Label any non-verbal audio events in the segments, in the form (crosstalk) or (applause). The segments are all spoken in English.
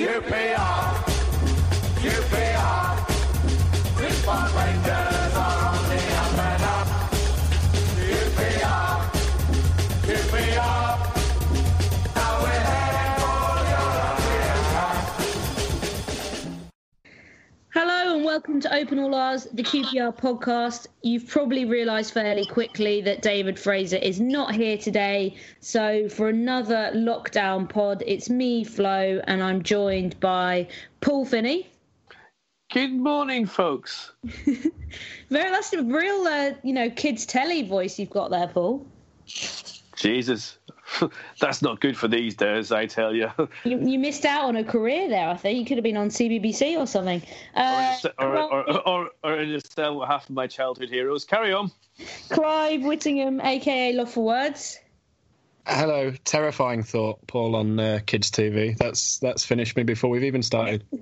QPR, welcome to Open All Ours, the QPR podcast. You've probably realised fairly quickly that David Fraser is not here today. So, for another lockdown pod, it's me, Flo, and I'm joined by Paul Finney. Good morning, folks. (laughs) Very, that's a real, uh, you know, kids' telly voice you've got there, Paul. Jesus, (laughs) that's not good for these days, I tell you. (laughs) You, you missed out on a career there, I think. You could have been on CBBC or something. Uh, or, or, or, or, or in a cell with half of my childhood heroes. Carry on. Clive Whittingham, aka Loft For Words. Hello, terrifying thought, Paul, on uh, kids' TV. That's that's finished me before we've even started. (laughs)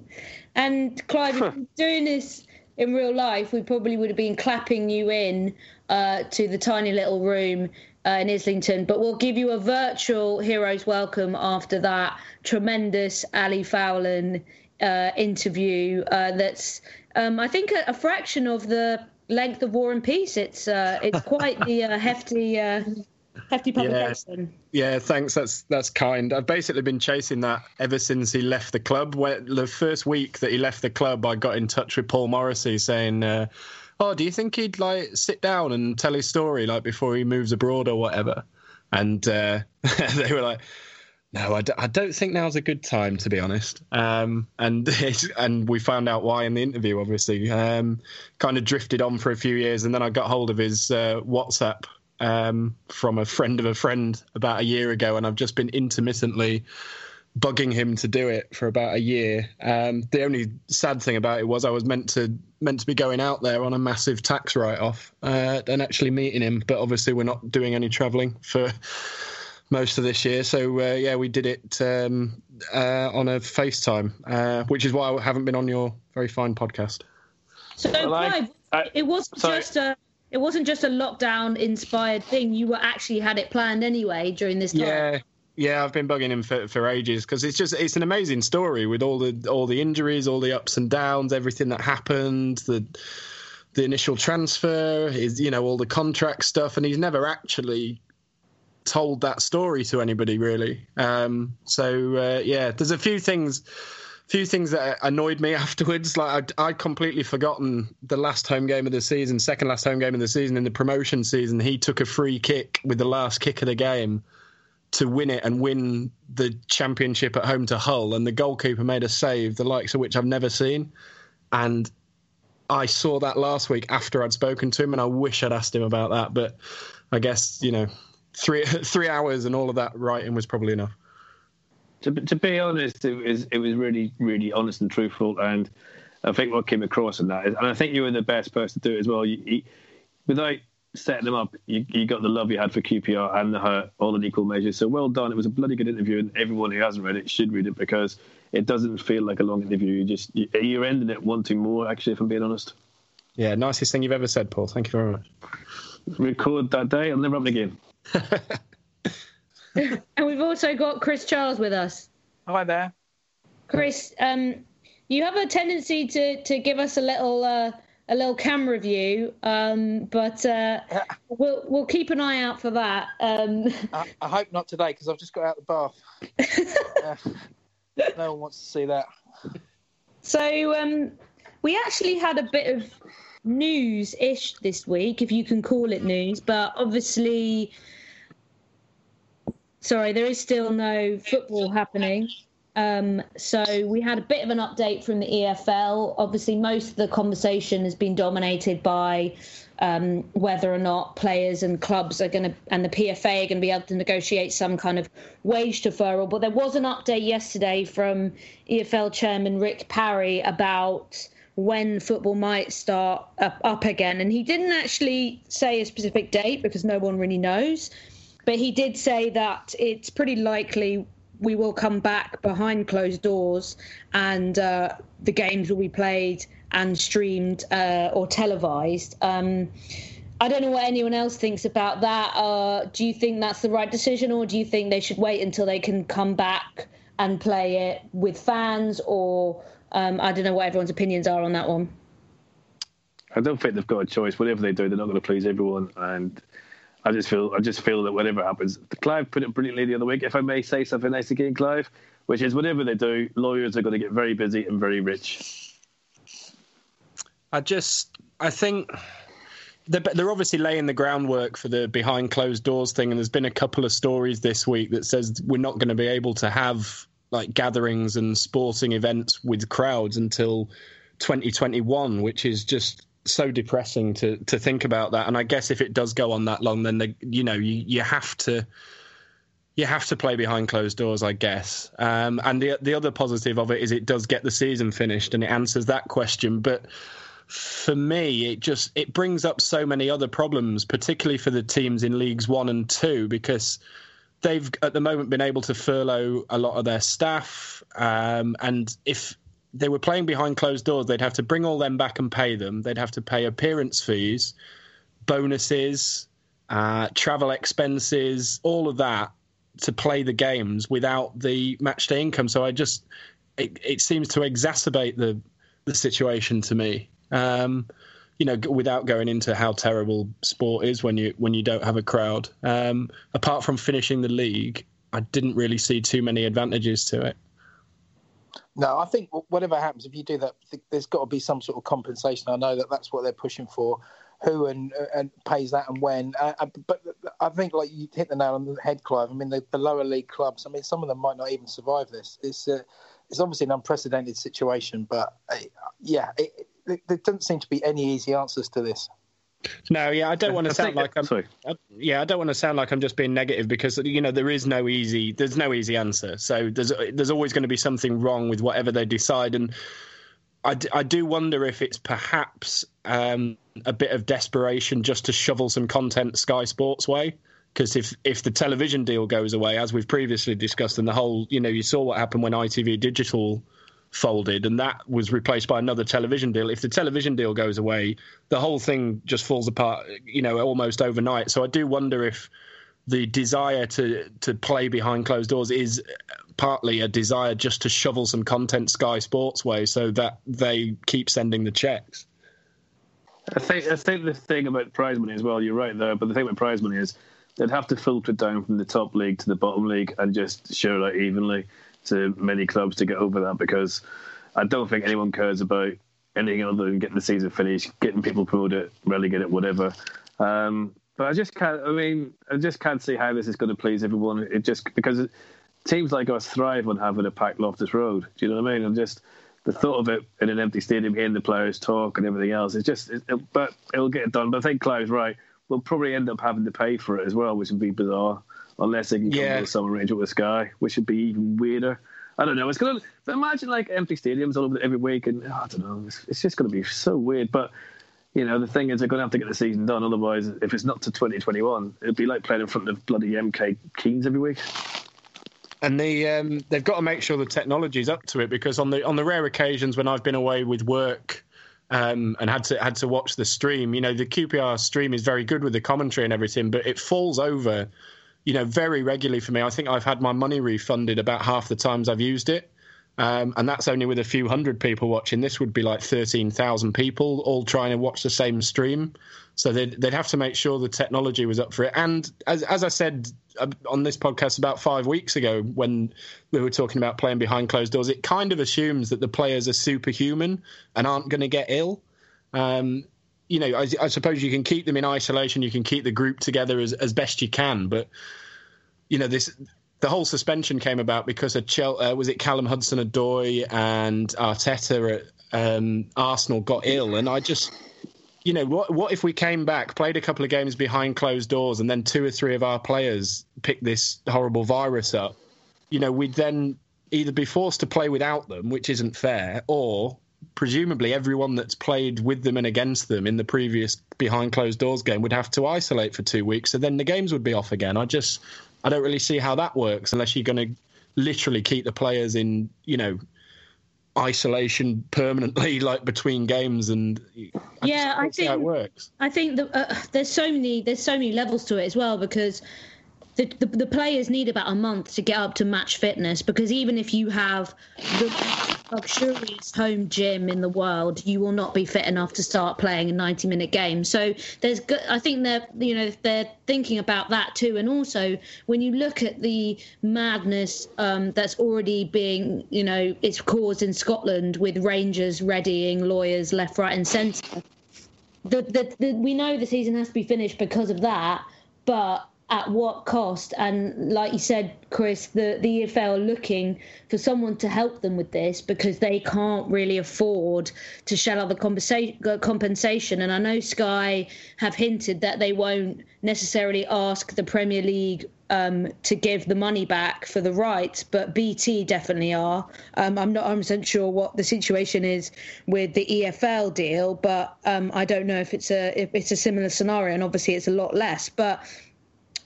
And Clive, if we were doing this in real life, we probably would have been clapping you in uh, to the tiny little room uh, in Islington. But we'll give you a virtual hero's welcome after that tremendous Ali Faurlin uh, interview. Uh, that's, um, I think, a, a fraction of the length of War and Peace. It's uh, it's quite the uh, (laughs) hefty uh, hefty publication. Yeah, thanks. That's that's kind. I've basically been chasing that ever since he left the club. Where the first week that he left the club, I got in touch with Paul Morrissey saying, uh, "Oh, do you think he'd like sit down and tell his story like before he moves abroad or whatever?" And uh, (laughs) they were like. No, I, d- I don't think now's a good time, to be honest. Um, and (laughs) and we found out why in the interview. Obviously, um, kind of drifted on for a few years, and then I got hold of his uh, WhatsApp um, from a friend of a friend about a year ago, and I've just been intermittently bugging him to do it for about a year. Um, the only sad thing about it was I was meant to meant to be going out there on a massive tax write off uh, and actually meeting him, but obviously we're not doing any travelling for (laughs) most of this year. So uh, yeah, we did it um, uh, on a FaceTime, uh, which is why I haven't been on your very fine podcast. So, Well, I- Clive, I- it wasn't sorry. just a it wasn't just a lockdown inspired thing. You were actually had it planned anyway during this time. Yeah. Yeah, I've been bugging him for, for ages because it's just it's an amazing story with all the all the injuries, all the ups and downs, everything that happened, the the initial transfer, is you know all the contract stuff, and he's never actually told that story to anybody really. Um, so uh, yeah, there's a few things few things that annoyed me (laughs) afterwards. Like I'd, I'd completely forgotten the last home game of the season, second last home game of the season in the promotion season. He took a free kick with the last kick of the game to win it and win the championship at home to Hull, and the goalkeeper made a save, the likes of which I've never seen. And I saw that last week after I'd spoken to him, and I wish I'd asked him about that. But I guess you know, three (laughs) three hours and all of that writing was probably enough. To, to be honest, it was it was really really honest and truthful, and I think what came across in that is, and I think you were the best person to do it as well. You, you, without setting them up, you, you got the love you had for QPR and the hurt all in equal measure. So well done. It was a bloody good interview, and everyone who hasn't read it should read it because it doesn't feel like a long interview. You just you, you're ending it wanting more. Actually, if I'm being honest, Yeah, nicest thing you've ever said, Paul. Thank you very much. record that day. I'll never happen again. (laughs) And we've also got Chris Charles with us. Hi there. Chris, um, you have a tendency to, to give us a little uh, a little camera view, um, but uh, (laughs) we'll we'll keep an eye out for that. Um, I, I hope not today because I've just got out of the bath. (laughs) Uh, no one wants to see that. so um, we actually had a bit of news ish this week, if you can call it news, but obviously, sorry, there is still no football happening. Um, so we had a bit of an update from the EFL. Obviously, most of the conversation has been dominated by um, whether or not players and clubs are going to, and the PFA are going to be able to negotiate some kind of wage deferral. But there was an update yesterday from EFL chairman Rick Parry about when football might start up, up again. And he didn't actually say a specific date because no one really knows. But he did say that it's pretty likely we will come back behind closed doors and uh, the games will be played and streamed uh, or televised. Um, I don't know what anyone else thinks about that. Uh, do you think that's the right decision, or do you think they should wait until they can come back and play it with fans, or um, I don't know what everyone's opinions are on that one. I don't think they've got a choice. Whatever they do, they're not going to please everyone. And I just feel, I just feel that whatever happens, Clive put it brilliantly the other week. If I may say something nice again, Clive, which is whatever they do, lawyers are going to get very busy and very rich. I just, I think they're, they're obviously laying the groundwork for the behind closed doors thing, and there's been a couple of stories this week that says we're not going to be able to have like gatherings and sporting events with crowds until 2021, which is just so depressing to to think about that. And I guess if it does go on that long, then they, you know you you have to you have to play behind closed doors, I guess. Um, and the the other positive of it is it does get the season finished and it answers that question. But for me, it just it brings up so many other problems, particularly for the teams in leagues one and two, because they've at the moment been able to furlough a lot of their staff, um, and if they were playing behind closed doors, they'd have to bring all them back and pay them. They'd have to pay appearance fees, bonuses, uh, travel expenses, all of that to play the games without the match day income. So I just it, it seems to exacerbate the the situation to me. Um, you know, without going into how terrible sport is when you when you don't have a crowd. Um, apart from finishing the league, I didn't really see too many advantages to it. No, I think whatever happens, if you do that, there's got to be some sort of compensation. I know that that's what they're pushing for. Who and and pays that and when? Uh, but I think like you hit the nail on the head, Clive. I mean, the, the lower league clubs. I mean, some of them might not even survive this. It's uh, it's obviously an unprecedented situation, but uh, yeah, it, it, there doesn't seem to be any easy answers to this. No, yeah, I don't want to sound like I'm. Sorry. Yeah, I don't want to sound like I'm just being negative because you know there is no easy. There's no easy answer. So there's there's always going to be something wrong with whatever they decide, and I, I do wonder if it's perhaps um, a bit of desperation just to shovel some content Sky Sports way. Because if if the television deal goes away, as we've previously discussed, and the whole you know you saw what happened when ITV Digital folded and that was replaced by another television deal. If the television deal goes away the whole thing just falls apart you know almost overnight. So i do wonder if the desire to to play behind closed doors is partly a desire just to shovel some content sky sports way so that they keep sending the checks. I think I think the thing about prize money as well. You're right there, but the thing about prize money is they'd have to filter down from the top league to the bottom league and just share it out evenly to many clubs to get over that because I don't think anyone cares about anything other than getting the season finished, getting people promoted, relegated, whatever. Um, but I just can't. I mean, I just can't see how this is going to please everyone. It just because teams like us thrive on having a packed Loftus Road. Do you know what I mean? I'm just the thought of it in an empty stadium, hearing the players talk and everything else. It's just, it, it, but it'll get it done. But I think Clive's right. We'll probably end up having to pay for it as well, which would be bizarre unless they can come Yeah. to some arrangement with Sky, which would be even weirder. I don't know. It's gonna but imagine like empty stadiums all over every week, and oh, I don't know. It's, it's just going to be so weird. But you know, the thing is, they're going to have to get the season done. Otherwise, if it's not to 2021, it'd be like playing in front of bloody MK Keens every week. and the um, they've got to make sure the technology's up to it because on the on the rare occasions when I've been away with work um, and had to had to watch the stream, you know, the QPR stream is very good with the commentary and everything, but it falls over, you know, very regularly for me. I think I've had my money refunded about half the times I've used it. Um, and that's only with a few hundred people watching. This would be like 13,000 people all trying to watch the same stream. So they'd, they'd have to make sure the technology was up for it. And as, as I said uh, on this podcast about five weeks ago, when we were talking about playing behind closed doors, it kind of assumes that the players are superhuman and aren't going to get ill. Um, you know, I, I suppose you can keep them in isolation, you can keep the group together as, as best you can, but you know this the whole suspension came about because a Chel- uh, was it Callum Hudson Odoi and Arteta at um, Arsenal got ill, and I just you know what what if we came back, played a couple of games behind closed doors, and then two or three of our players picked this horrible virus up? You know, we'd then either be forced to play without them, which isn't fair, or presumably everyone that's played with them and against them in the previous behind closed doors game would have to isolate for two weeks, so then the games would be off again. I just I don't really see how that works unless you're going to literally keep the players in, you know, isolation permanently, (laughs) like between games, and I Yeah, I how it works. I think uh, there's so many there's so many levels to it as well because the, the, the players need about a month to get up to match fitness because even if you have the luxurious home gym in the world, you will not be fit enough to start playing a 90 minute game. So there's, I think they're, you know, they're thinking about that too. And also when you look at the madness um, that's already being, you know, it's caused in Scotland with Rangers readying lawyers left, right, and centre. The, the, the, we know the season has to be finished because of that, but at what cost? And like you said, Chris, the, the EFL are looking for someone to help them with this because they can't really afford to shell out the compensa- compensation. And I know Sky have hinted that they won't necessarily ask the Premier League um, to give the money back for the rights, but BT definitely are. Um, I'm not 100 sure what the situation is with the EFL deal, but um, I don't know if it's a if it's a similar scenario, and obviously it's a lot less. But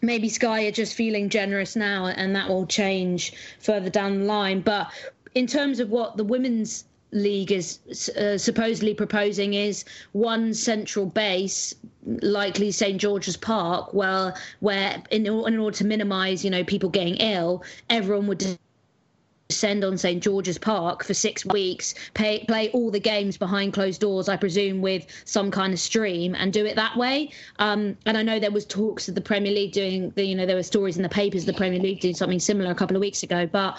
maybe Sky are just feeling generous now, and that will change further down the line. But in terms of what the women's league is uh, supposedly proposing is one central base likely st george's park well where in, in order to minimize you know people getting ill everyone would send on St George's Park for six weeks, pay, play all the games behind closed doors, I presume, with some kind of stream, and do it that way. Um, and I know there was talks of the Premier League doing, the, you know, there were stories in the papers the Premier League doing something similar a couple of weeks ago, but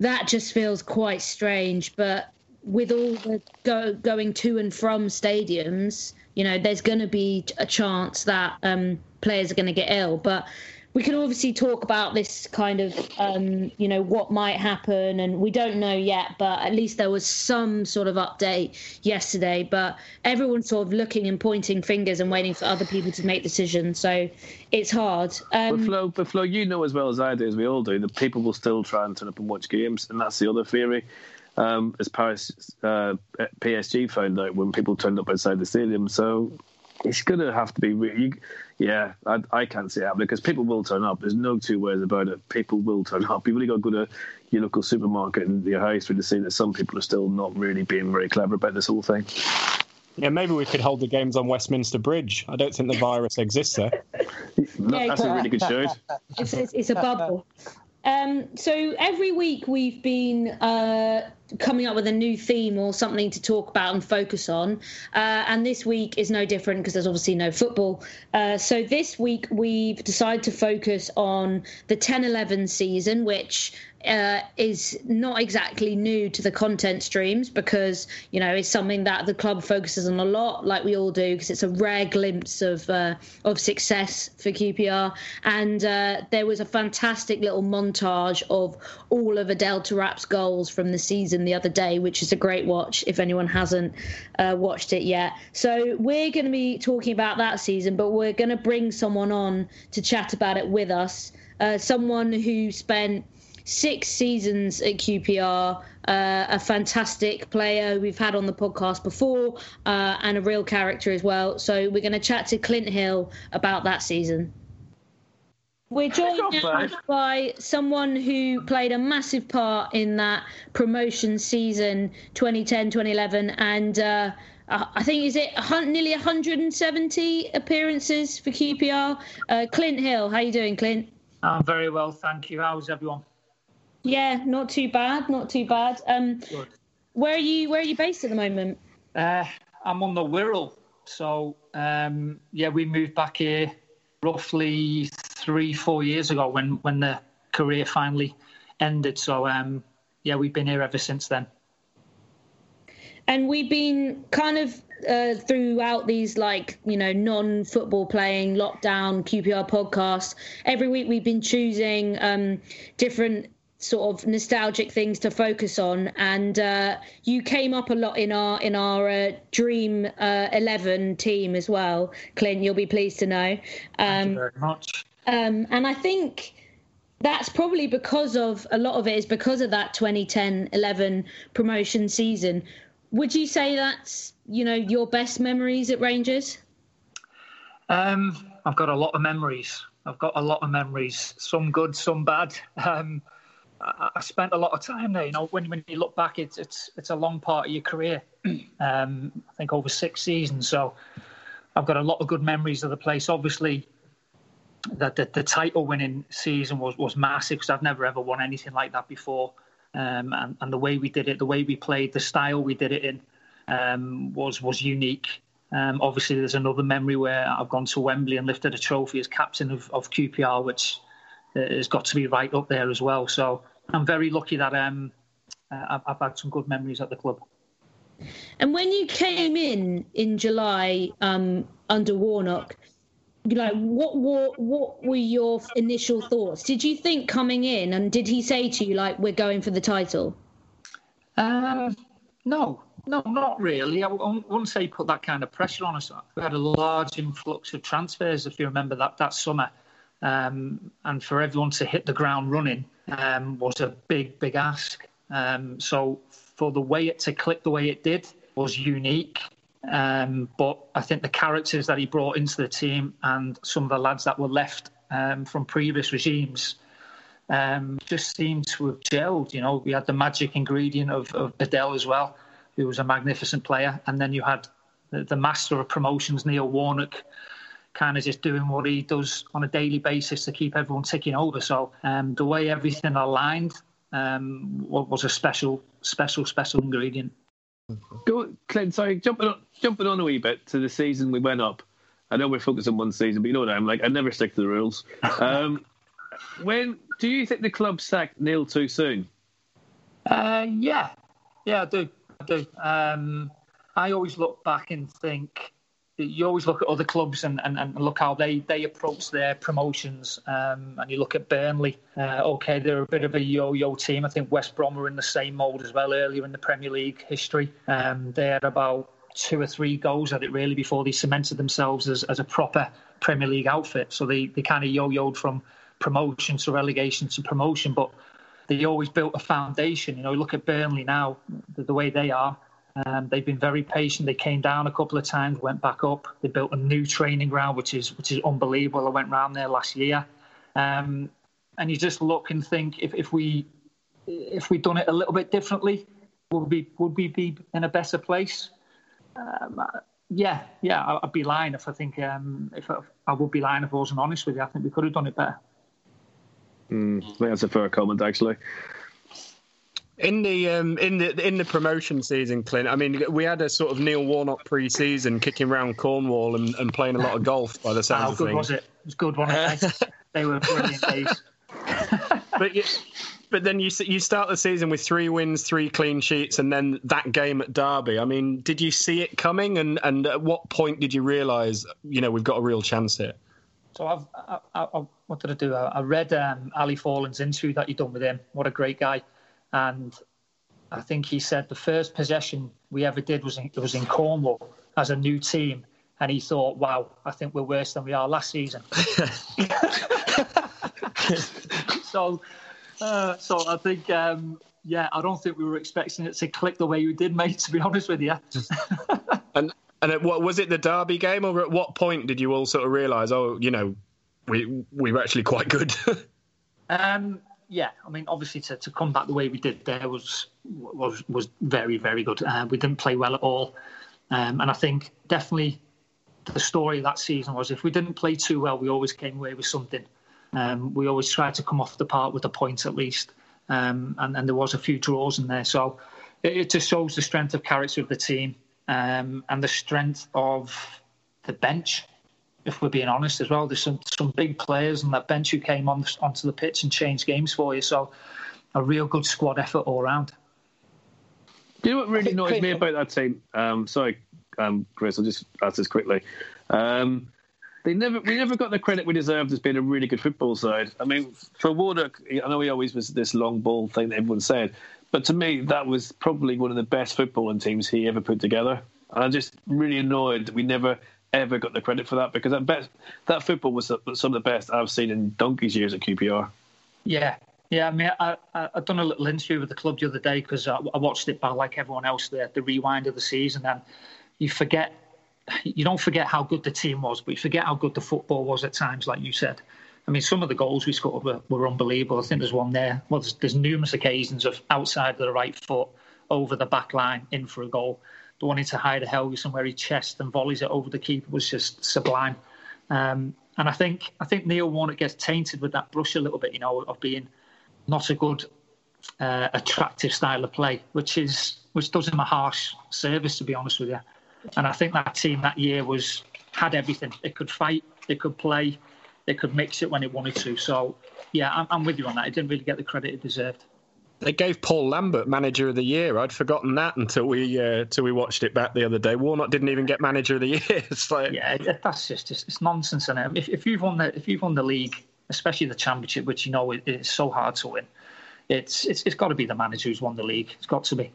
that just feels quite strange. But with all the go, going to and from stadiums, you know, there's going to be a chance that um, players are going to get ill, but we can obviously talk about this kind of, um, you know, what might happen, and we don't know yet, but at least there was some sort of update yesterday. But everyone's sort of looking and pointing fingers and waiting for other people to make decisions. So it's hard. Um, but Flo, but Flo, you know as well as I do, as we all do, that people will still try and turn up and watch games, and that's the other theory. Um, as Paris uh, PSG found out when people turned up outside the stadium. So it's going to have to be. You, yeah, I, I can't see it happening because people will turn up. There's no two ways about it. People will turn up. You've only got to go to your local supermarket and your high street to see that some people are still not really being very clever about this whole thing. Yeah, maybe we could hold the games on Westminster Bridge. I don't think the virus exists there. (laughs) That- That's a really good show. it's, it's, it's a bubble. (laughs) Um, so every week we've been uh, coming up with a new theme or something to talk about and focus on. Uh, and this week is no different because there's obviously no football. Uh, so this week we've decided to focus on the 10 11 season, which uh, is not exactly new to the content streams because you know it's something that the club focuses on a lot, like we all do, because it's a rare glimpse of uh, of success for QPR. And uh, there was a fantastic little montage of all of Adel Taarabt's goals from the season the other day, which is a great watch if anyone hasn't uh, watched it yet. So we're going to be talking about that season, but we're going to bring someone on to chat about it with us. Uh, someone who spent six seasons at QPR, uh, a fantastic player we've had on the podcast before, uh, and a real character as well. So we're going to chat to Clint Hill about that season. We're joined now by someone who played a massive part in that promotion season 2010 2011 and uh, I think is it nearly 170 appearances for QPR. Uh, Clint Hill, how are you doing, Clint? I'm very well, thank you. How's everyone? Yeah, not too bad, not too bad. Um, Good. where are you? Where are you based at the moment? Uh, I'm on the Wirral, so um, yeah, we moved back here roughly three, four years ago when when the career finally ended. So um, yeah, we've been here ever since then. And we've been kind of uh, throughout these like you know non-football playing lockdown QPR podcasts. Every week we've been choosing um, different sort of nostalgic things to focus on and uh, you came up a lot in our in our uh, dream uh, 11 team as well clint you'll be pleased to know Thank um, you very much. um, and i think that's probably because of a lot of it is because of that 2010-11 promotion season would you say that's you know your best memories at rangers Um, I've got a lot of memories. I've got a lot of memories. Some good, some bad. (laughs) Um, I, spent a lot of time there. You know, when when you look back, it's it's it's a long part of your career. (clears throat) Um, I think over six seasons. So I've got a lot of good memories of the place. Obviously, that the, the title winning season was, was massive because I've never ever won anything like that before. Um, and, and the way we did it, the way we played, the style we did it in um, was was unique. Um, obviously, there's another memory where I've gone to Wembley and lifted a trophy as captain of, of QPR, which uh, has got to be right up there as well. So I'm very lucky that um, uh, I've, I've had some good memories at the club. And when you came in in July um, under Warnock, like what, what what were your initial thoughts? Did you think coming in, and did he say to you like we're going for the title? Um, no, no, not really. I wouldn't say put that kind of pressure on us. We had a large influx of transfers, if you remember that that summer, um, and for everyone to hit the ground running um, was a big, big ask. Um, so for the way it to click the way it did was unique. Um, but I think the characters that he brought into the team and some of the lads that were left um, from previous regimes um, just seemed to have gelled. You know, we had the magic ingredient of, of Adel as well, who was a magnificent player, and then you had the, the master of promotions, Neil Warnock, kind of just doing what he does on a daily basis to keep everyone ticking over. So um, the way everything aligned um, was a special, special, special ingredient. Go, Clint. Sorry, jumping on, jumping on a wee bit to the season we went up. I know we're focused on one season, but you know what I'm like. I never stick to the rules. (laughs) Um, when do you think the club sacked Neil too soon? Uh, yeah, yeah, I do. I do. Um, I always look back and think you always look at other clubs and, and, and look how they, they approach their promotions. Um, and you look at Burnley. Uh, okay, they're a bit of a yo-yo team. I think West Brom were in the same mould as well earlier in the Premier League history. Um, they had about two or three goals at it really before they cemented themselves as, as a proper Premier League outfit. So they, they kind of yo-yoed from promotion to relegation to promotion, but they always built a foundation. You know, look at Burnley now, the, the way they are. Um, they've been very patient. They came down a couple of times, went back up. They built a new training ground, which is which is unbelievable. I went round there last year, um, and you just look and think if, if we if we'd done it a little bit differently, would we would we be in a better place? Um, yeah, yeah, I'd be lying if I think um, if I, I, would be lying if I wasn't honest with you. I think we could have done it better. Mm, I think that's a fair comment, actually. In the um, in the in the promotion season, Clint. I mean, we had a sort of Neil Warnock pre-season, kicking around Cornwall and, and playing a lot of golf. By the sound How of good was it? It was good, wasn't it? (laughs) they were brilliant days. (laughs) but you, but then you you start the season with three wins, three clean sheets, and then that game at Derby. I mean, did you see it coming? And and at what point did you realise, you know, we've got a real chance here? So I've I, I, what did I do? I, I read um, Ali Faurlin's interview that you done with him. What a great guy! And I think he said the first possession we ever did was in, was in Cornwall as a new team, and he thought, "Wow, I think we're worse than we are last season." (laughs) so, uh, so I think, um, yeah, I don't think we were expecting it to click the way you did, mate. To be honest with you. (laughs) and and at what was it the Derby game, or at what point did you all sort of realise, oh, you know, we we were actually quite good? (laughs) um, yeah, I mean, obviously to, to come back the way we did there was was was very very good. Uh, we didn't play well at all, um, and I think definitely the story that season was if we didn't play too well, we always came away with something. Um, we always tried to come off the park with a point at least, um, and, and there was a few draws in there. So it, it just shows the strength of character of the team um, and the strength of the bench if we're being honest as well. There's some, some big players on that bench who came on onto the pitch and changed games for you. So a real good squad effort all round. Do you know what really annoys me about that team? Um, sorry, um, Chris, I'll just ask this quickly. Um, they never, we never got the credit we deserved as being a really good football side. I mean, for Warnock, I know he always was this long ball thing that everyone said, but to me, that was probably one of the best footballing teams he ever put together. And I'm just really annoyed that we never ever got the credit for that because I bet that football was some of the best I've seen in donkey's years at QPR. Yeah, yeah. I mean, I I, I done a little interview with the club the other day because I, I, watched it by like everyone else the the rewind of the season and you forget. You don't forget how good the team was, but you forget how good the football was at times, like you said. I mean, some of the goals we scored were, were unbelievable. I think there's one there. Well, there's, there's numerous occasions of outside of the right foot, over the back line, in for a goal the one into Heidar Helguson where he chest and volleys it over the keeper was just sublime. Um, and I think I think Neil Warnock gets tainted with that brush a little bit, you know, of being not a good, uh, attractive style of play, which is which does him a harsh service, to be honest with you. And I think that team that year was had everything. It could fight, it could play, it could mix it when it wanted to. So yeah, I'm, I'm with you on that. It didn't really get the credit it deserved. They gave Paul Lambert Manager of the Year. I'd forgotten that until we uh, until we watched it back the other day. Warnock didn't even get Manager of the Year. (laughs) It's like yeah, that's just, just it's nonsense. And if, if you've won the if you've won the league, especially the championship, which you know is so hard to win, it's it's, it's got to be the manager who's won the league. It's got to be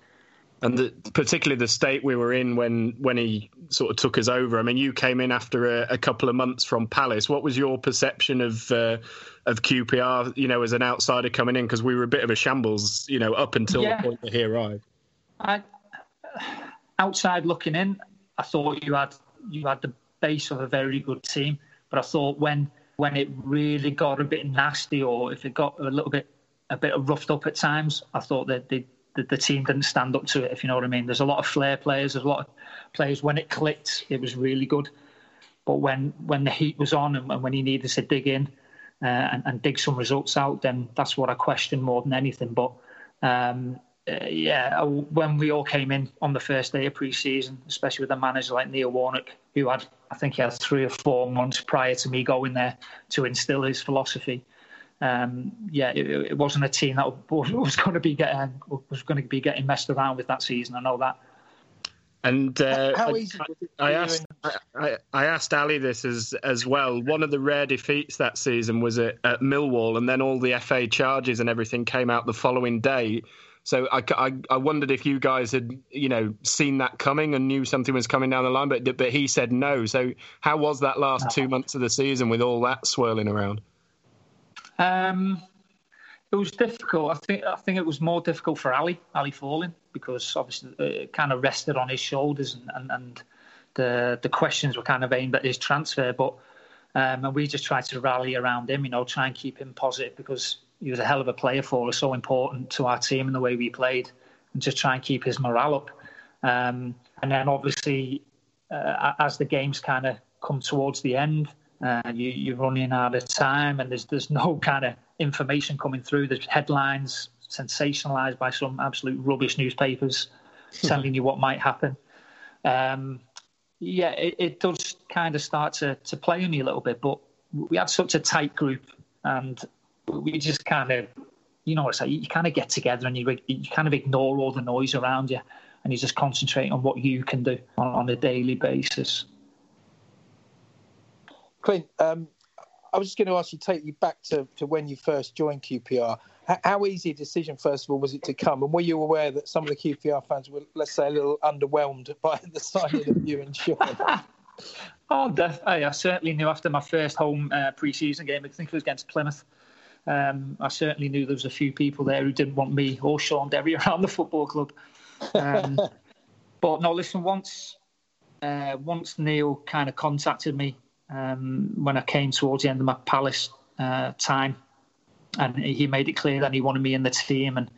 and the, particularly the state we were in when when he sort of took us over. I mean, you came in after a, a couple of months from Palace. What was your perception of uh, of QPR? You know, as an outsider coming in, because we were a bit of a shambles. You know, up until yeah. the point that he arrived. I, outside looking in, I thought you had you had the base of a very good team, but I thought when when it really got a bit nasty, or if it got a little bit a bit roughed up at times, I thought that the, the team didn't stand up to it, if you know what I mean. There's a lot of flair players, there's a lot of players. When it clicked, it was really good. But when, when the heat was on and, and when he needed to dig in uh, and, and, dig some results out, then that's what I question more than anything. But um, uh, yeah, when we all came in on the first day of pre-season, especially with a manager like Neil Warnock, who had, I think he had three or four months prior to me going there to instill his philosophy um, yeah, it, it, wasn't a team that (laughs) was going to be getting was going to be getting messed around with that season. I know that. And uh, How easy I, I asked I, I, asked Ali this as as well. One of the rare defeats that season was at, at, Millwall, and then all the FA charges and everything came out the following day. So I, I, I, wondered if you guys had, you know, seen that coming and knew something was coming down the line, but but he said no. So how was that last two months of the season with all that swirling around? Um, it was difficult. I think I think it was more difficult for Ali, Ali Faurlin, because obviously it kind of rested on his shoulders, and, and, and the the questions were kind of aimed at his transfer. But um, and we just tried to rally around him, you know, try and keep him positive because he was a hell of a player for us, so important to our team and the way we played, and just try and keep his morale up. Um, and then obviously, uh, as the games kind of come towards the end, uh, you, you're running out of time, and there's there's no (laughs) kind of information coming through. There's headlines sensationalized by some absolute rubbish newspapers telling you what might happen. Um, yeah, it, it, does kind of start to, to play on you a little bit, but we had such a tight group, and we just kind of, you know what I say, you kind of get together and you, you kind of ignore all the noise around you, and you just concentrate on what you can do on, on a daily basis. Clint, um, I was just going to ask you, take you back to, to when you first joined QPR. How, how, easy a decision, first of all, was it to come? And were you aware that some of the QPR fans were, let's say, a little underwhelmed (laughs) by the signing of you and Shaun? (laughs) oh, definitely. I certainly knew after my first home uh, pre-season game, I think it was against Plymouth. Um, I certainly knew there was a few people there who didn't want me or Shaun Derry (laughs) around the football club. Um, but no, listen. Once, uh, once Neil kind of contacted me um, when I came towards the end of my Palace uh, time, and he made it clear that he wanted me in the team and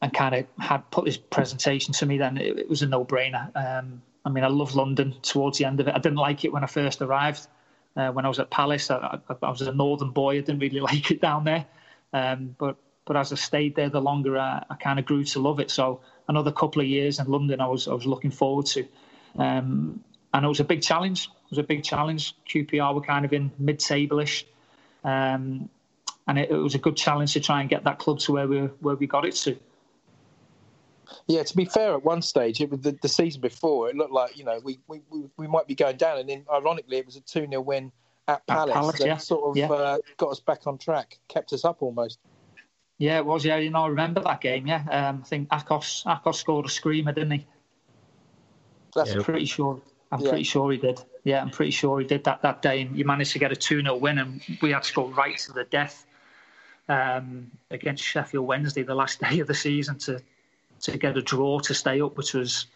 and kind of had put his presentation to me. Then it, it was a no brainer. Um, I mean, I love London towards the end of it. I didn't like it when I first arrived. Uh, when I was at Palace, I, I, I, was a northern boy. I didn't really (laughs) like it down there. Um, but but as I stayed there, the longer I, I kind of grew to love it. So another couple of years in London, I was I was looking forward to. Um, and it was a big challenge. It was a big challenge. QPR were kind of in mid-table-ish, um, and it, it, was a good challenge to try and get that club to where we where we got it to. Yeah, to be fair, at one stage, it was the, the season before. It looked like you know we, we, we might be going down, and then ironically, it was a two 0 win at Palace, at Palace that yeah. sort of yeah. uh, got us back on track, kept us up almost. Yeah, it was. Yeah, you know, I remember that game. Yeah, um, I think Akos Akos scored a screamer, didn't he? That's yeah. pretty sure. I'm yeah. pretty sure he did. Yeah, I'm pretty sure he did that that day. And you managed to get a 2 0 win, and we had to go right to the death um, against Sheffield Wednesday, the last (laughs) day of the season, to to get a draw to stay up, which was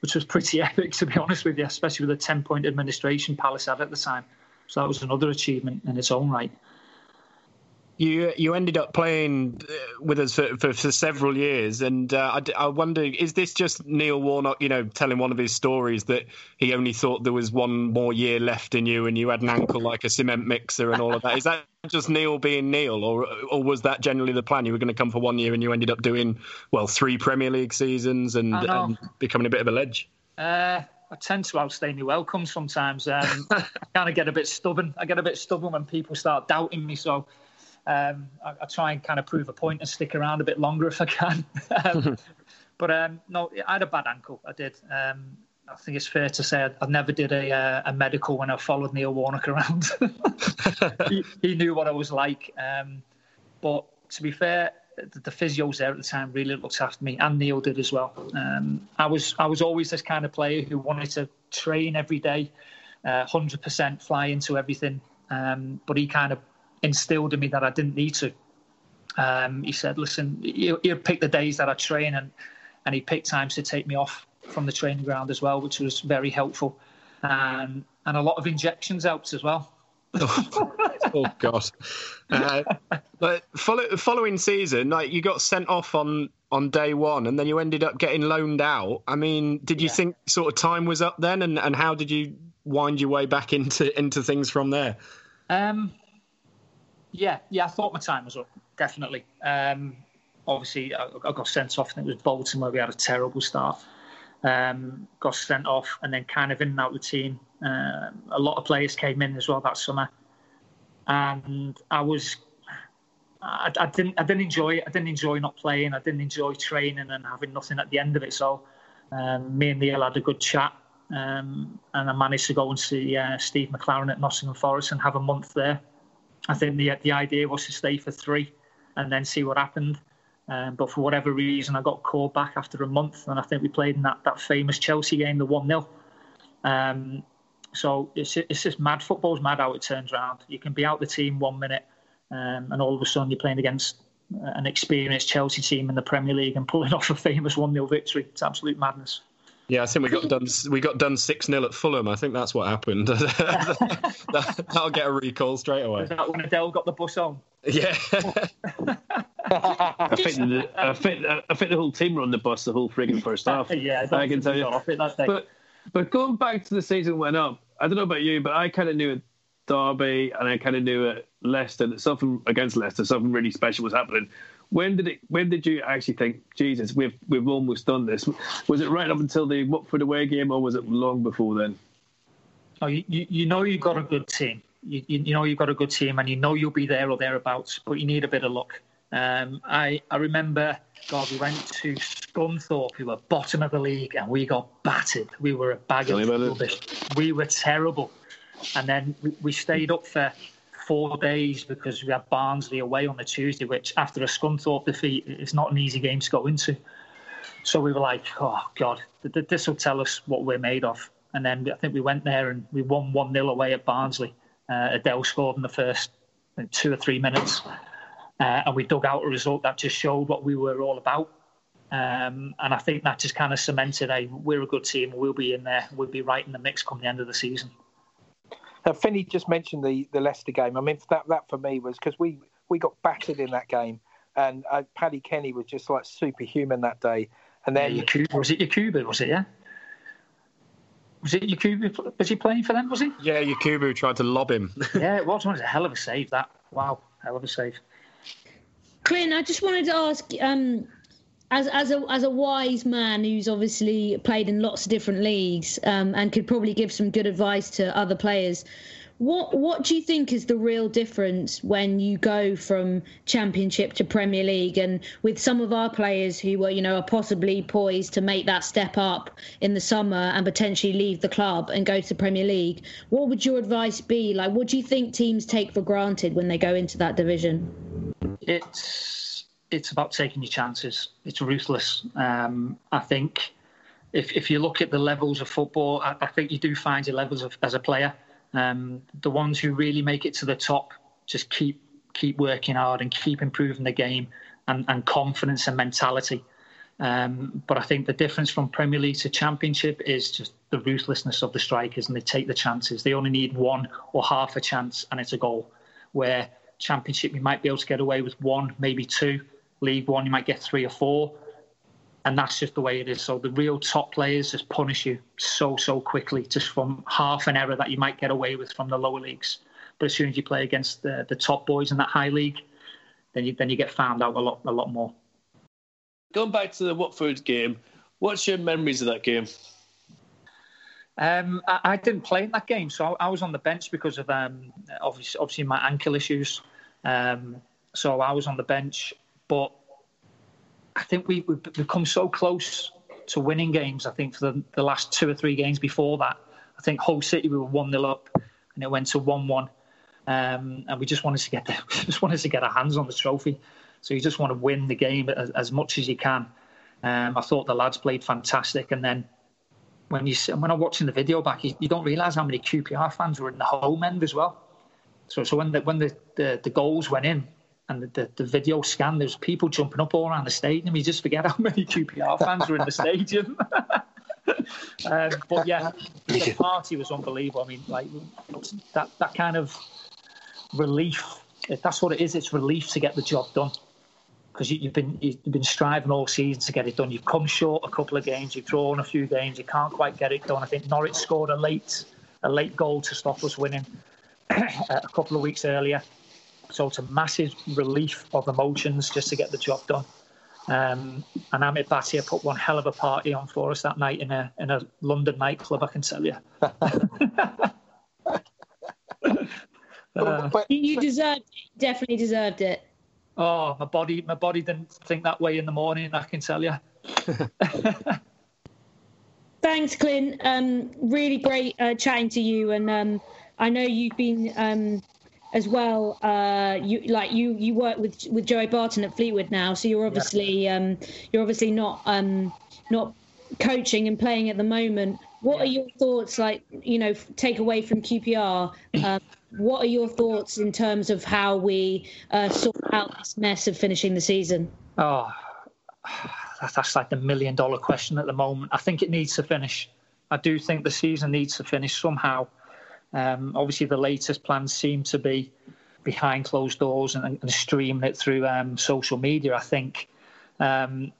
which was pretty (laughs) epic, to be honest with you, especially with the 10 point administration Palace had at the time. So that was another achievement in its own right. You you ended up playing uh, with us for, for, for several years, and uh, I, I wonder is this just Neil Warnock, you know, telling one of his stories that he only thought there was one more year left in you, and you had an ankle like a cement mixer and all of that. Is that just Neil being Neil, or or was that generally the plan? You were going to come for one year, and you ended up doing well three Premier League seasons and, and becoming a bit of a ledge. Uh, I tend to outstay my welcome sometimes. Um, (laughs) I kind of get a bit stubborn. I get a bit stubborn when people start doubting me. So um, I, I try and kind of prove a point and stick around a bit longer if I can. um, (laughs) but um, no, I had a bad ankle. I did. Um, I think it's fair to say I, I never did a, uh, a medical when I followed Neil Warnock around. (laughs) he, he knew what I was like. Um, but to be fair, the, the physios there at the time really looked after me, and Neil did as well. Um, I was I was always this kind of player who wanted to train every day, uh, hundred percent, fly into everything. Um, but he kind of instilled in me that I didn't need to. Um, he said, "Listen, you you pick the days that I train, and and he picked times to take me off from the training ground as well, which was very helpful. And and a lot of injections helped as well. (laughs) oh God! Uh, but follow, following season, like you got sent off on on day one, and then you ended up getting loaned out. I mean, did you Yeah. think sort of time was up then, and, and how did you wind your way back into into things from there? Um, yeah, yeah, I thought my time was up, definitely. Um, obviously, I, I got sent off, and it was Bolton where we had a terrible start. Um, got sent off, and then kind of in and out the team. Um, a lot of players came in as well that summer, and I was. I, I didn't. I didn't enjoy. I didn't enjoy not playing. I didn't enjoy training and having nothing at the end of it. So, um, me and Neil had a good chat, um, and I managed to go and see uh, Steve McClaren at Nottingham Forest and have a month there. I think the the idea was to stay for three and then see what happened. Um, but for whatever reason, I got called back after a month, and I think we played in that, that famous Chelsea game, the 1 0. Um, so it's, it's just mad. Football's mad how it turns around. You can be out the team one minute, um, and all of a sudden you're playing against an experienced Chelsea team in the Premier League and pulling (laughs) off a famous 1 0 victory. It's absolute madness. Yeah, I think we got (laughs) done. We got done six 0 at Fulham. I think that's what happened. (laughs) that, will get a recall straight away. Was that when Adel got the bus on? Yeah. (laughs) I think the, I think I think the whole team were on the bus the whole frigging first half. yeah, I can tell you. Off it that day. But but going back to the season went up, I don't know about you, but I kind of knew at Derby and I kind of knew at Leicester that something against Leicester, something really special was happening. When did it? When did you actually think, Jesus, we've we've almost done this? Was it right up until the Watford away game, or was it long before then? Oh, you, you know you've got a good team. You, you know you've got a good team, and you know you'll be there or thereabouts. But you need a bit of luck. Um, I I remember, God, we went to Scunthorpe, who were bottom of the league, and we got battered. We were a bag Tell of about it. rubbish. We were terrible, and then we, we stayed up for four days because we had Barnsley away on the Tuesday, which after a Scunthorpe defeat is not an easy game to go into. So we were like, oh God, th- th- this will tell us what we're made of. And then I think we went there and we won 1 0 away at Barnsley. Uh, Adel scored in the first two or three minutes. Uh, and we dug out a result that just showed what we were all about. Um, and I think that just kind of cemented, hey, we're a good team. We'll be in there. We'll be right in the mix come the end of the season. Now, Finney just mentioned the, the Leicester game. I mean, that that for me was because we, we got battered in that game, and uh, Paddy Kenny was just like superhuman that day. And then Yakubu, was it Yakubu? Was it, yeah? Was it Yakubu? Was he playing for them? Was he? yeah, Yakubu tried to lob him. (laughs) yeah, it was. It was a hell of a save, that. Wow, hell of a save. Clint, I just wanted to ask, um, as as a as a wise man who's obviously played in lots of different leagues um, and could probably give some good advice to other players, what what do you think is the real difference when you go from Championship to Premier League? And with some of our players who were, you know, are possibly poised to make that step up in the summer and potentially leave the club and go to Premier League, what would your advice be? Like, what do you think teams take for granted when they go into that division? It's it's about taking your chances. It's ruthless. Um, I think if if you look at the levels of football, I, I think you do find your levels of, as a player. Um, the ones who really make it to the top just keep keep working hard and keep improving the game and, and confidence and mentality. Um, but I think the difference from Premier League to Championship is just the ruthlessness of the strikers, and they take the chances. They only need one or half a chance, and it's a goal. Where Championship, you might be able to get away with one, maybe two. League One, you might get three or four. And that's just the way it is. So the real top players just punish you so, so quickly, just from half an error that you might get away with from the lower leagues. But as soon as you play against the, the top boys in that high league, then you then you get found out a lot a lot more. Going back to the Watford game, what's your memories of that game? Um, I, I, didn't play in that game, so I, I was on the bench because of um, obviously, obviously my ankle issues. Um, so I was on the bench, but I think we, we've become so close to winning games. I think for the, the last two or three games before that, I think Hull City we were one 0 up, and it went to one one, um, and we just wanted to get the, (laughs) just wanted to get our hands on the trophy. So you just want to win the game as, as much as you can. Um, I thought the lads played fantastic, and then when you when I'm watching the video back, you, you don't realise how many QPR fans were in the home end as well. So so when the when the, the, the goals went in and the, the, video scan, there's people jumping up all around the stadium. You just forget how many QPR fans were in the stadium. (laughs) um, but yeah, the party was unbelievable. I mean, like that that kind of relief. That's what it is. It's relief to get the job done because you, have been you've been striving all season to get it done. You've come short a couple of games. You've drawn a few games. You can't quite get it done. I think Norwich scored a late a late goal to stop us winning (clears throat) a couple of weeks earlier. So it's a massive relief of emotions just to get the job done. Um, and Amit Bhatia put one hell of a party on for us that night in a in a London nightclub. I can tell you. (laughs) (laughs) uh, you deserved, definitely deserved it. Oh, my body, my body didn't think that way in the morning. I can tell you. (laughs) Thanks, Clint. Um, really great uh, chatting to you, and um, I know you've been um, as well. Uh, you like you you work with with Joey Barton at Fleetwood now, so you're obviously yeah. Um, you're obviously not um, not coaching and playing at the moment. What yeah. are your thoughts, like you know, take away from QPR? Um, what are your thoughts in terms of how we uh, sort out this mess of finishing the season? Oh, (sighs) that's like the million dollar question at the moment. I think it needs to finish. I do think the season needs to finish somehow. Um, obviously, the latest plans seem to be behind closed doors and, and streaming it through um, social media. I think um,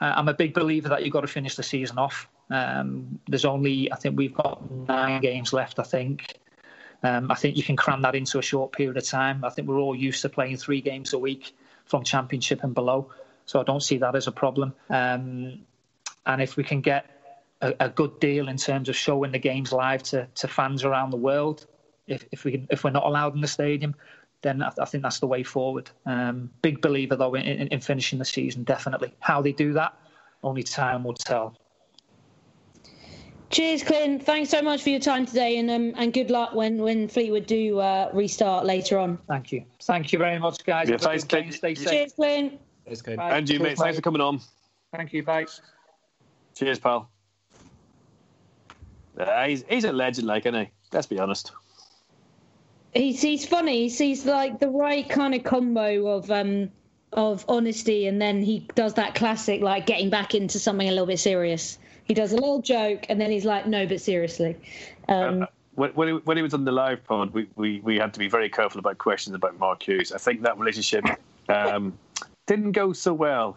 I'm a big believer that you've got to finish the season off. Um, there's only, I think we've got nine games left. I think. Um, I think you can cram that into a short period of time. I think we're all used to playing three games a week from Championship and below, so I don't see that as a problem. Um, and if we can get a, a, good deal in terms of showing the games live to, to fans around the world, if, if we can, if we're not allowed in the stadium, then I, I think that's the way forward. Um, big believer though in, in, in finishing the season, definitely. How they do that, only time will tell. Cheers, Clint. Thanks so much for your time today, and um, and good luck when when Fleetwood do uh, restart later on. Thank you. Thank you very much, guys. Yeah, thanks, Clint. Stay safe. Cheers, Clint. Cheers, Clint. And you, mate. Thanks for coming on. Thank you. Bye. Cheers, pal. Uh, he's he's a legend, like, isn't he? Let's be honest. He's he's funny. He's like the right kind of combo of um of honesty, and then he does that classic like getting back into something a little bit serious. He does a little joke, and then he's like, "No, but seriously." Um, uh, when, he, when he was on the live pod, we, we, we had to be very careful about questions about Mark Hughes. I think that relationship um, (laughs) didn't go so well.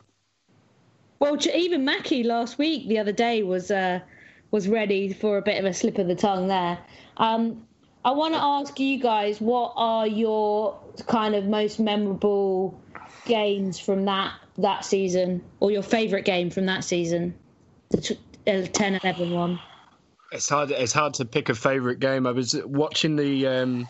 Well, even Mackie last week, the other day, was uh, was ready for a bit of a slip of the tongue there. Um, I want to ask you guys, what are your kind of most memorable games from that that season, or your favourite game from that season? The 10 11 one. It's hard. It's hard to pick a favourite game. I was watching the um,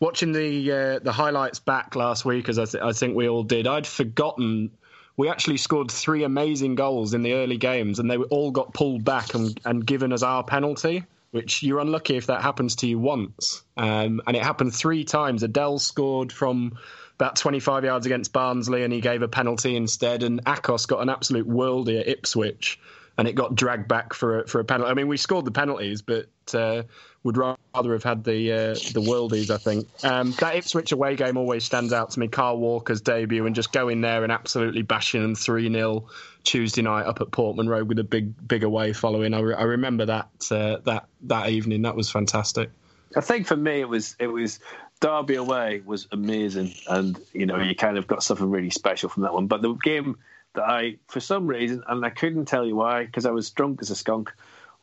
watching the uh, the highlights back last week, as I, th- I think we all did. I'd forgotten we actually scored three amazing goals in the early games, and they all got pulled back and, and given as our penalty. Which you're unlucky if that happens to you once, um, and it happened three times. Adel scored from about 25 yards against Barnsley, and he gave a penalty instead. And Akos got an absolute worldie at Ipswich and it got dragged back for a, for a penalty. I mean, we scored the penalties, but uh, would rather have had the uh, the worldies. I think um, that Ipswich away game always stands out to me. Kyle Walker's debut and just going there and absolutely bashing them three 0 Tuesday night up at Portman Road with a big big away following. I, re- I remember that uh, that that evening. That was fantastic. I think for me it was it was Derby away was amazing, and you know you kind of got something really special from that one. But the game that I, for some reason, and I couldn't tell you why, because I was drunk as a skunk,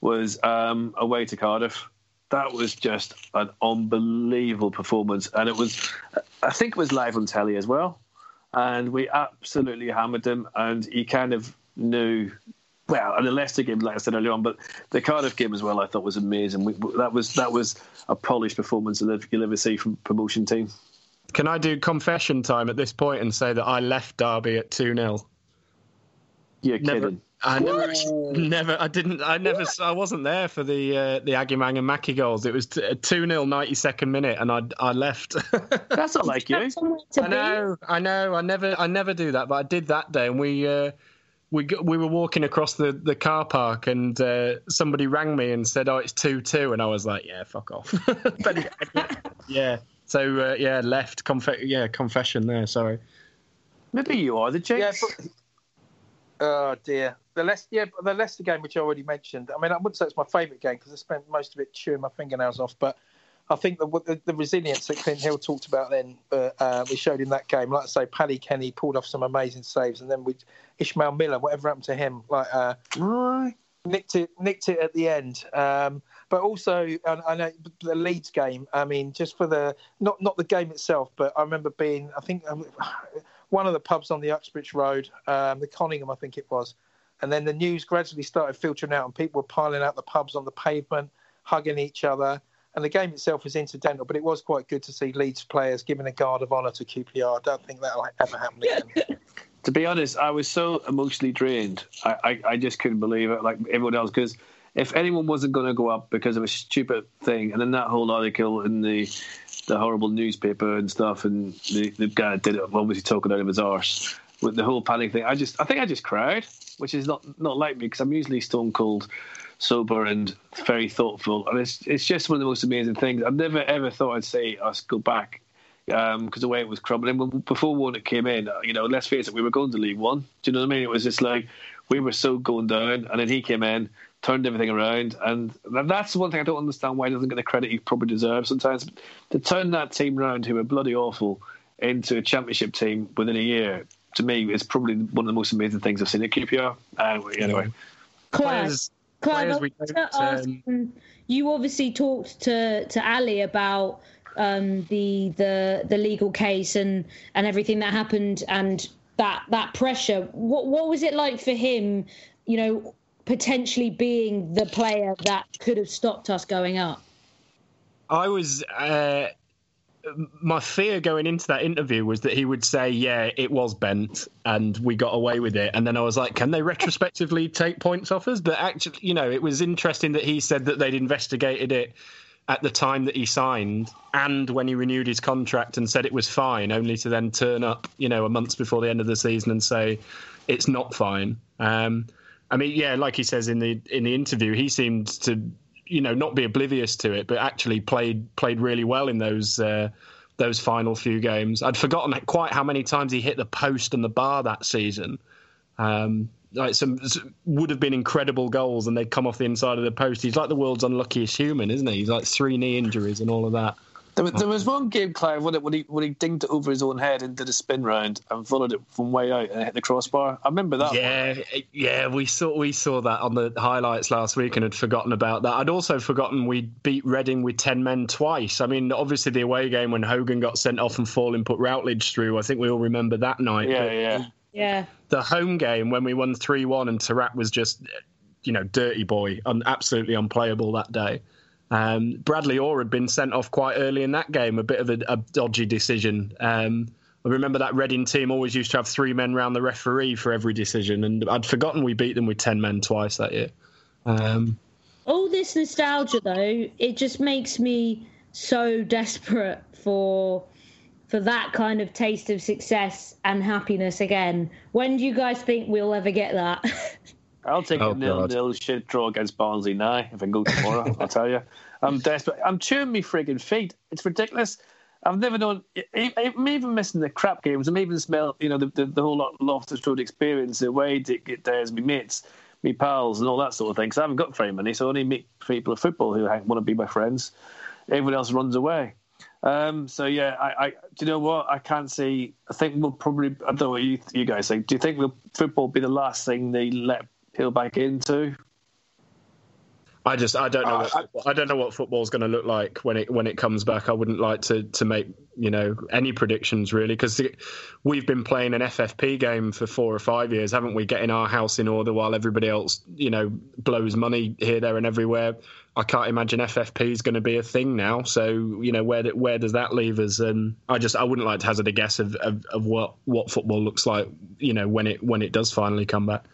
was um, away to Cardiff. That was just an unbelievable performance, and it was, I think it was live on telly as well, and we absolutely hammered them, and he kind of knew. Well, and the Leicester game, like I said earlier on, but the Cardiff game as well, I thought was amazing. We, that was that was a polished performance that you'll ever see from promotion team. Can I do confession time at this point and say that I left Derby at 2 0? You're Never, kidding. I never, (laughs) never, I didn't, I never, I wasn't there for the uh, the Agyemang and Mackie goals. It was two 0 92nd minute, and I I left. (laughs) That's not like you. Have somewhere to I be. know, I know, I never, I never do that, but I did that day, and we. Uh, we, we were walking across the, the car park and uh, somebody rang me and said, "Oh, it's two two," and I was like, "Yeah, fuck off." (laughs) but, yeah, so uh, yeah, left. Conf- yeah, confession there. Sorry. Maybe you are the Yeah, jinx. but, oh dear. The Leicester, yeah, but the Leicester game, which I already mentioned. I mean, I wouldn't say it's my favourite game because I spent most of it chewing my fingernails off. But I think the the, the resilience that Clint Hill talked about then, uh, uh, we showed in that game. Like I say, Paddy Kenny pulled off some amazing saves, and then we Ishmael Miller, whatever happened to him, like uh, nicked it nicked it at the end. Um, but also, I, I know the Leeds game. I mean, just for the not not the game itself, but I remember being. I think um, (sighs) one of the pubs on the Uxbridge Road, um, the Coningham, I think it was, and then the news gradually started filtering out, and people were piling out the pubs on the pavement, hugging each other. And the game itself was incidental, but it was quite good to see Leeds players giving a guard of honour to QPR. I don't think that'll ever happen again. (laughs) to be honest, I was so emotionally drained. I, I, I just couldn't believe it, like everyone else. Because if anyone wasn't going to go up because of a stupid thing, and then that whole article in the the horrible newspaper and stuff, and the, the guy did it obviously talking out of his arse with the whole panic thing, I just I think I just cried, which is not not like me because I'm usually stone cold. Sober and very thoughtful, and it's it's just one of the most amazing things. I've never ever thought I'd say us go back because the way it was crumbling before Warnock came in, uh, you know, let's face it, we were going to League One. Do you know what I mean? It was just like we were so going down, and then he came in, turned everything around, and that- that's one thing I don't understand why he doesn't get the credit he probably deserves sometimes. To turn that team round, who were bloody awful, into a championship team within a year, to me, is probably one of the most amazing things I've seen at QPR. Anyway, anyway. Clive, Players, Clive, players we to ask, um, you obviously talked to, to Ali about um, the the the legal case and, and everything that happened and that that pressure. What what was it like for him? You know, potentially being the player that could have stopped us going up. I was. Uh, my fear going into that interview was that he would say, "Yeah, it was bent, and we got away with it." And then I was like, "Can they (laughs) retrospectively take points off us?" But actually, you know, it was interesting that he said that they'd investigated it at the time that he signed and when he renewed his contract and said it was fine, only to then turn up, you know, a month before the end of the season and say it's not fine. Um, I mean, yeah, like he says in the in the interview, he seemed to, you know, not be oblivious to it, but actually played played really well in those uh, those final few games. I'd forgotten quite how many times he hit the post and the bar that season. Um, like some would have been incredible goals, and they'd come off the inside of the post. He's like the world's unluckiest human, isn't he? He's like three knee injuries and all of that. There, was- there was one game, Clive, when, it, when, he, when he dinged it over his own head and did a spin round and followed it from way out and hit the crossbar. I remember that. one. Yeah, yeah, we saw we saw that on the highlights last week and had forgotten about that. I'd also forgotten we beat Reading with ten men twice. I mean, obviously the away game when Hogan got sent off and Faurlin put Routledge through. I think we all remember that night. Yeah, But yeah. Yeah. The home game when we won three one and Taarabt was just, you know, dirty boy, un- absolutely unplayable that day. Um, Bradley Orr had been sent off quite early in that game, a bit of a, a dodgy decision. Um, I remember that Reading team always used to have three men round the referee for every decision, and I'd forgotten we beat them with ten men twice that year. Um, all this nostalgia though it just makes me so desperate for for that kind of taste of success and happiness again when do you guys think we'll ever get that (laughs) I'll take Oh, a nil God. nil shit draw against Barnsley now if I can go tomorrow. (laughs) I'll tell you. I'm desperate. I'm chewing me frigging feet. It's ridiculous. I've never known. I'm even missing the crap games. I'm even smell, you know, the, the, the whole lot Loftus Road experience, the way to get me mates, me pals, and all that sort of thing. Because I haven't got very many, so I only meet people of football who want to be my friends. Everyone else runs away. Um, so yeah, I, I do you know what I can't see. I think we'll probably. I don't know what you you guys think. Do you think will football be the last thing they let Hill back into? I just I don't know Uh, what, I, don't know what football's going to look like when it when it comes back. I wouldn't like to to make you know any predictions really because we've been playing an FFP game for four or five years, haven't we? Getting our house in order while everybody else you know blows money here, there, and everywhere. I can't imagine FFP is going to be a thing now. So you know where where does that leave us? And I just I wouldn't like to hazard a guess of, of, of what what football looks like. You know when it when it does finally come back.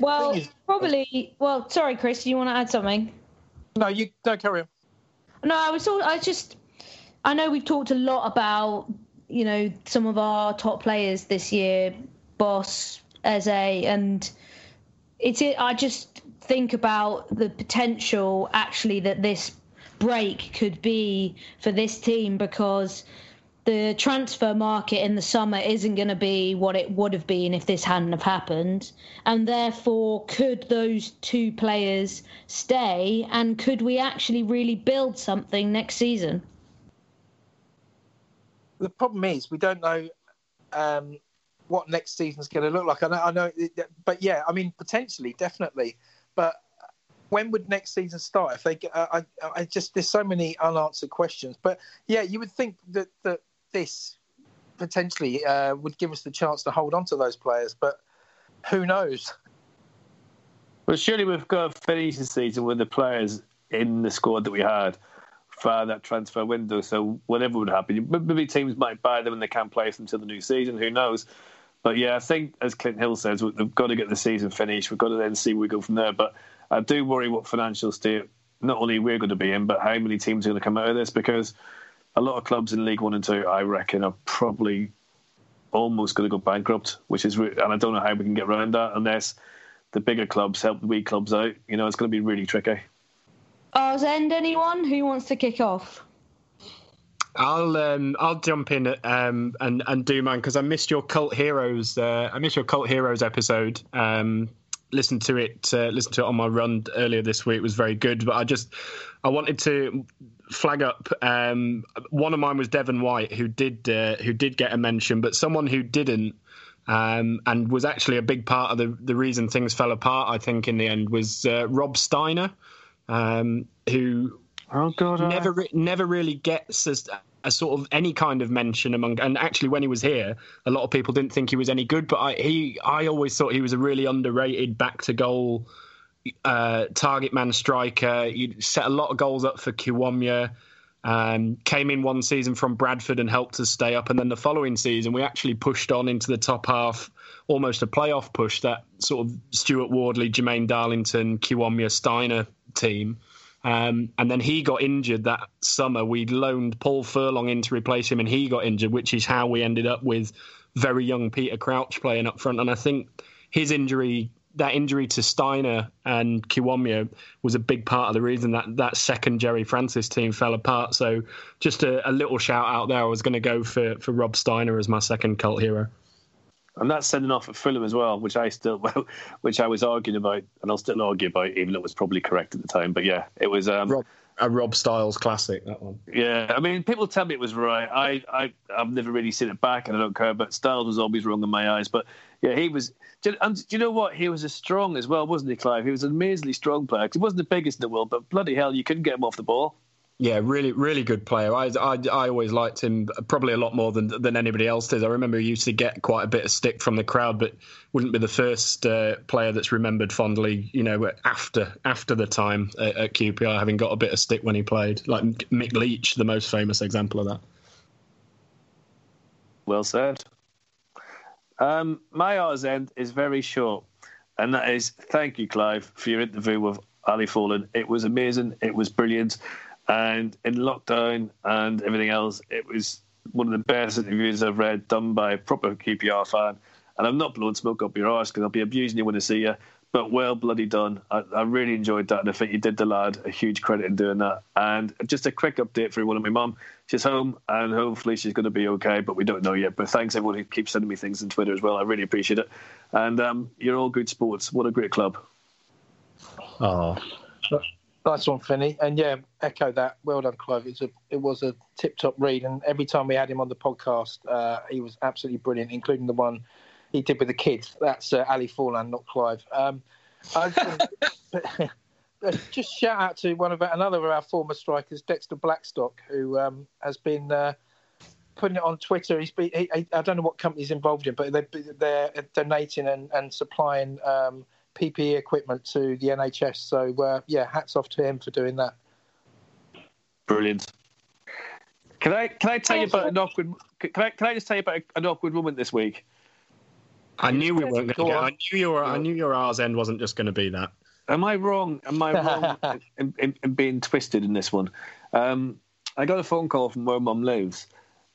Well, is- probably. Well, sorry, Chris. Do you want to add something? No, you don't carry on. No, I was. all- I just. I know we've talked a lot about you know some of our top players this year, Boss, Eze, and it's. It, I just think about the potential actually that this break could be for this team because the transfer market in the summer isn't going to be what it would have been if this hadn't have happened and therefore could those two players stay and could we actually really build something next season The problem is we don't know um, what next season's going to look like. I know, I know, but yeah, I mean potentially, definitely. But when would next season start? If they, I, I, I just there's so many unanswered questions. But yeah, you would think that that this potentially uh, would give us the chance to hold on to those players, but who knows? Well, surely we've got to finish the season with the players in the squad that we had for that transfer window. So whatever would happen, maybe teams might buy them and they can't play them until the new season. Who knows? But yeah, I think as Clint Hill says, we've got to get the season finished. We've got to then see where we go from there. But I do worry what financial state not only we're going to be in, but how many teams are going to come out of this because a lot of clubs in League One and Two, I reckon, are probably almost going to go bankrupt. Which is, re- and I don't know how we can get around that unless the bigger clubs help the weak clubs out. You know, it's going to be really tricky. R's end anyone who wants to kick off I'll um, I'll jump in um, and and do mine because I missed your cult heroes. Uh, I missed your cult heroes episode. Um, listened to it. Uh, listened to it on my run earlier this week. It was very good. But I just I wanted to flag up. Um, one of mine was Devon White, who did uh, who did get a mention, but someone who didn't. Um, and was actually a big part of the the reason things fell apart. I think in the end was uh, Rob Steiner, um, who Oh God! never re- never really gets as a sort of any kind of mention among and actually when he was here a lot of people didn't think he was any good but I he I always thought he was a really underrated back to goal uh, target man striker. He set a lot of goals up for Kiwomya um, came in one season from Bradford and helped us stay up. And then the following season we actually pushed on into the top half almost a playoff push that sort of Stuart Wardley Jermaine Darlington Kiwomya Steiner team um, and then he got injured that summer. We'd loaned Paul Furlong in to replace him, and he got injured, which is how we ended up with very young Peter Crouch playing up front. And I think his injury, that injury to Steiner and Kiwomya, was a big part of the reason that that second Gerry Francis team fell apart. So just a, a little shout out there. I was going to go for for Rob Steiner as my second cult hero. And that's sending off at Fulham as well, which I still, (laughs) well, which I was arguing about, and I'll still argue about, even though it was probably correct at the time. But yeah, it was. Um, Rob, a Rob Styles classic, that one. Yeah, I mean, people tell me it was right. I, I, I've never really seen it back, and I don't care. But Styles was always wrong in my eyes. But yeah, he was. you- And do you know what? He was as strong as well, wasn't he, Clive? He was an amazingly strong player. He wasn't the biggest in the world, but bloody hell, you couldn't get him off the ball. Yeah, really, really good player. I, I, I always liked him probably a lot more than than anybody else did. I remember he used to get quite a bit of stick from the crowd, but wouldn't be the first uh, player that's remembered fondly. You know, after after the time at, at QPR, having got a bit of stick when he played, like Mick Leach, the most famous example of that. Well said. Um, my R's end is very short, and that is thank you, Clive, for your interview with Ali Faurlin. It was amazing. It was brilliant. And in lockdown and everything else, it was one of the best interviews I've read done by a proper QPR fan. And I'm not blowing smoke up your arse because I'll be abusing you when I see you. But well bloody done. I, I really enjoyed that. And I think you did the lad a huge credit in doing that. And just a quick update for one of my mum. She's home and hopefully she's going to be okay, but we don't know yet. But thanks everyone who keeps sending me things on Twitter as well. I really appreciate it. And um, you're all good sports. What a great club. Oh, Nice one, Finney. And yeah, echo that. Well done, Clive. It's a, it was a tip top read. And every time we had him on the podcast, uh, he was absolutely brilliant, including the one he did with the kids. That's uh, Ali Faurlin, not Clive. Um, I just, (laughs) (laughs) just shout out to one of our, another of our former strikers, Dexter Blackstock, who um, has been uh, putting it on Twitter. He's been, he, he, I don't know what company's involved in, but they, they're donating and, and supplying um, PPE equipment to the NHS. So uh, yeah, hats off to him for doing that. Brilliant. Can I can I tell you about an awkward? Can I can I just tell you about an awkward moment this week? I knew we weren't going to get. I knew your. I knew your R's end wasn't just going to be that. Am I wrong? Am I wrong (laughs) in, in, in being twisted in this one? Um, I got a phone call from where Mum lives,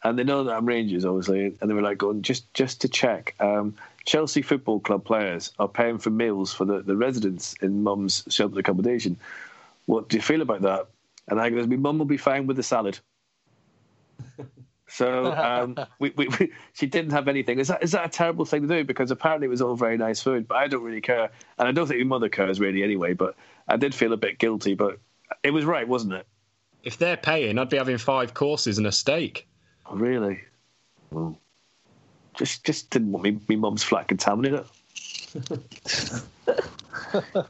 and they know that I'm Rangers, obviously, and they were like, "Going just just to check." Um, Chelsea Football Club players are paying for meals for the, the residents in Mum's sheltered accommodation. What do you feel about that? And I goes, "My mum will be fine with the salad." So um, (laughs) we, we, we, she didn't have anything. Is that is that a terrible thing to do? Because apparently it was all very nice food, but I don't really care, and I don't think your mother cares really anyway. But I did feel a bit guilty, but it was right, wasn't it? If they're paying, I'd be having five courses and a steak. Really? Well, just just didn't want me my mum's flat contaminated. (laughs)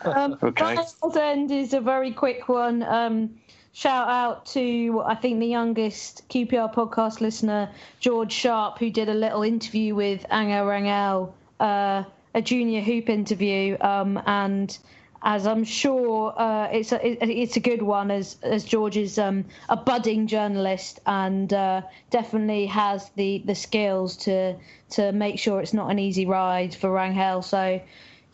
Um, Okay. Miles End is a very quick one. Um, shout out to I think the youngest QPR podcast listener, George Sharp, who did a little interview with Angel Rangel, uh, a junior hoop interview, um, and as I'm sure uh, it's a it, it's a good one as as George is um, a budding journalist and uh, definitely has the the skills to to make sure it's not an easy ride for Rangel. So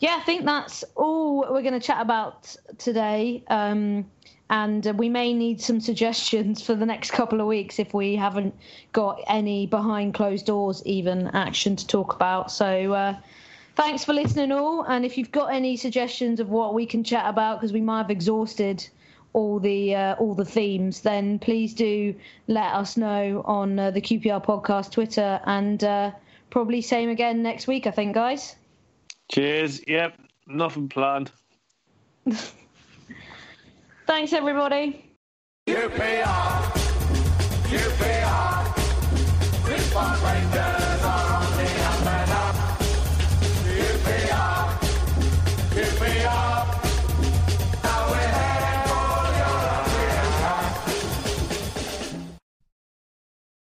yeah, I think that's all we're going to chat about today. Um, and we may need some suggestions for the next couple of weeks if we haven't got any behind closed doors even action to talk about. So uh, thanks for listening all. And if you've got any suggestions of what we can chat about, because we might have exhausted all the uh, all the themes, then please do let us know on uh, the QPR podcast Twitter and uh, probably same again next week. I think, guys. Cheers. Yep. Nothing planned. (laughs) Thanks, everybody. QPR, QPR.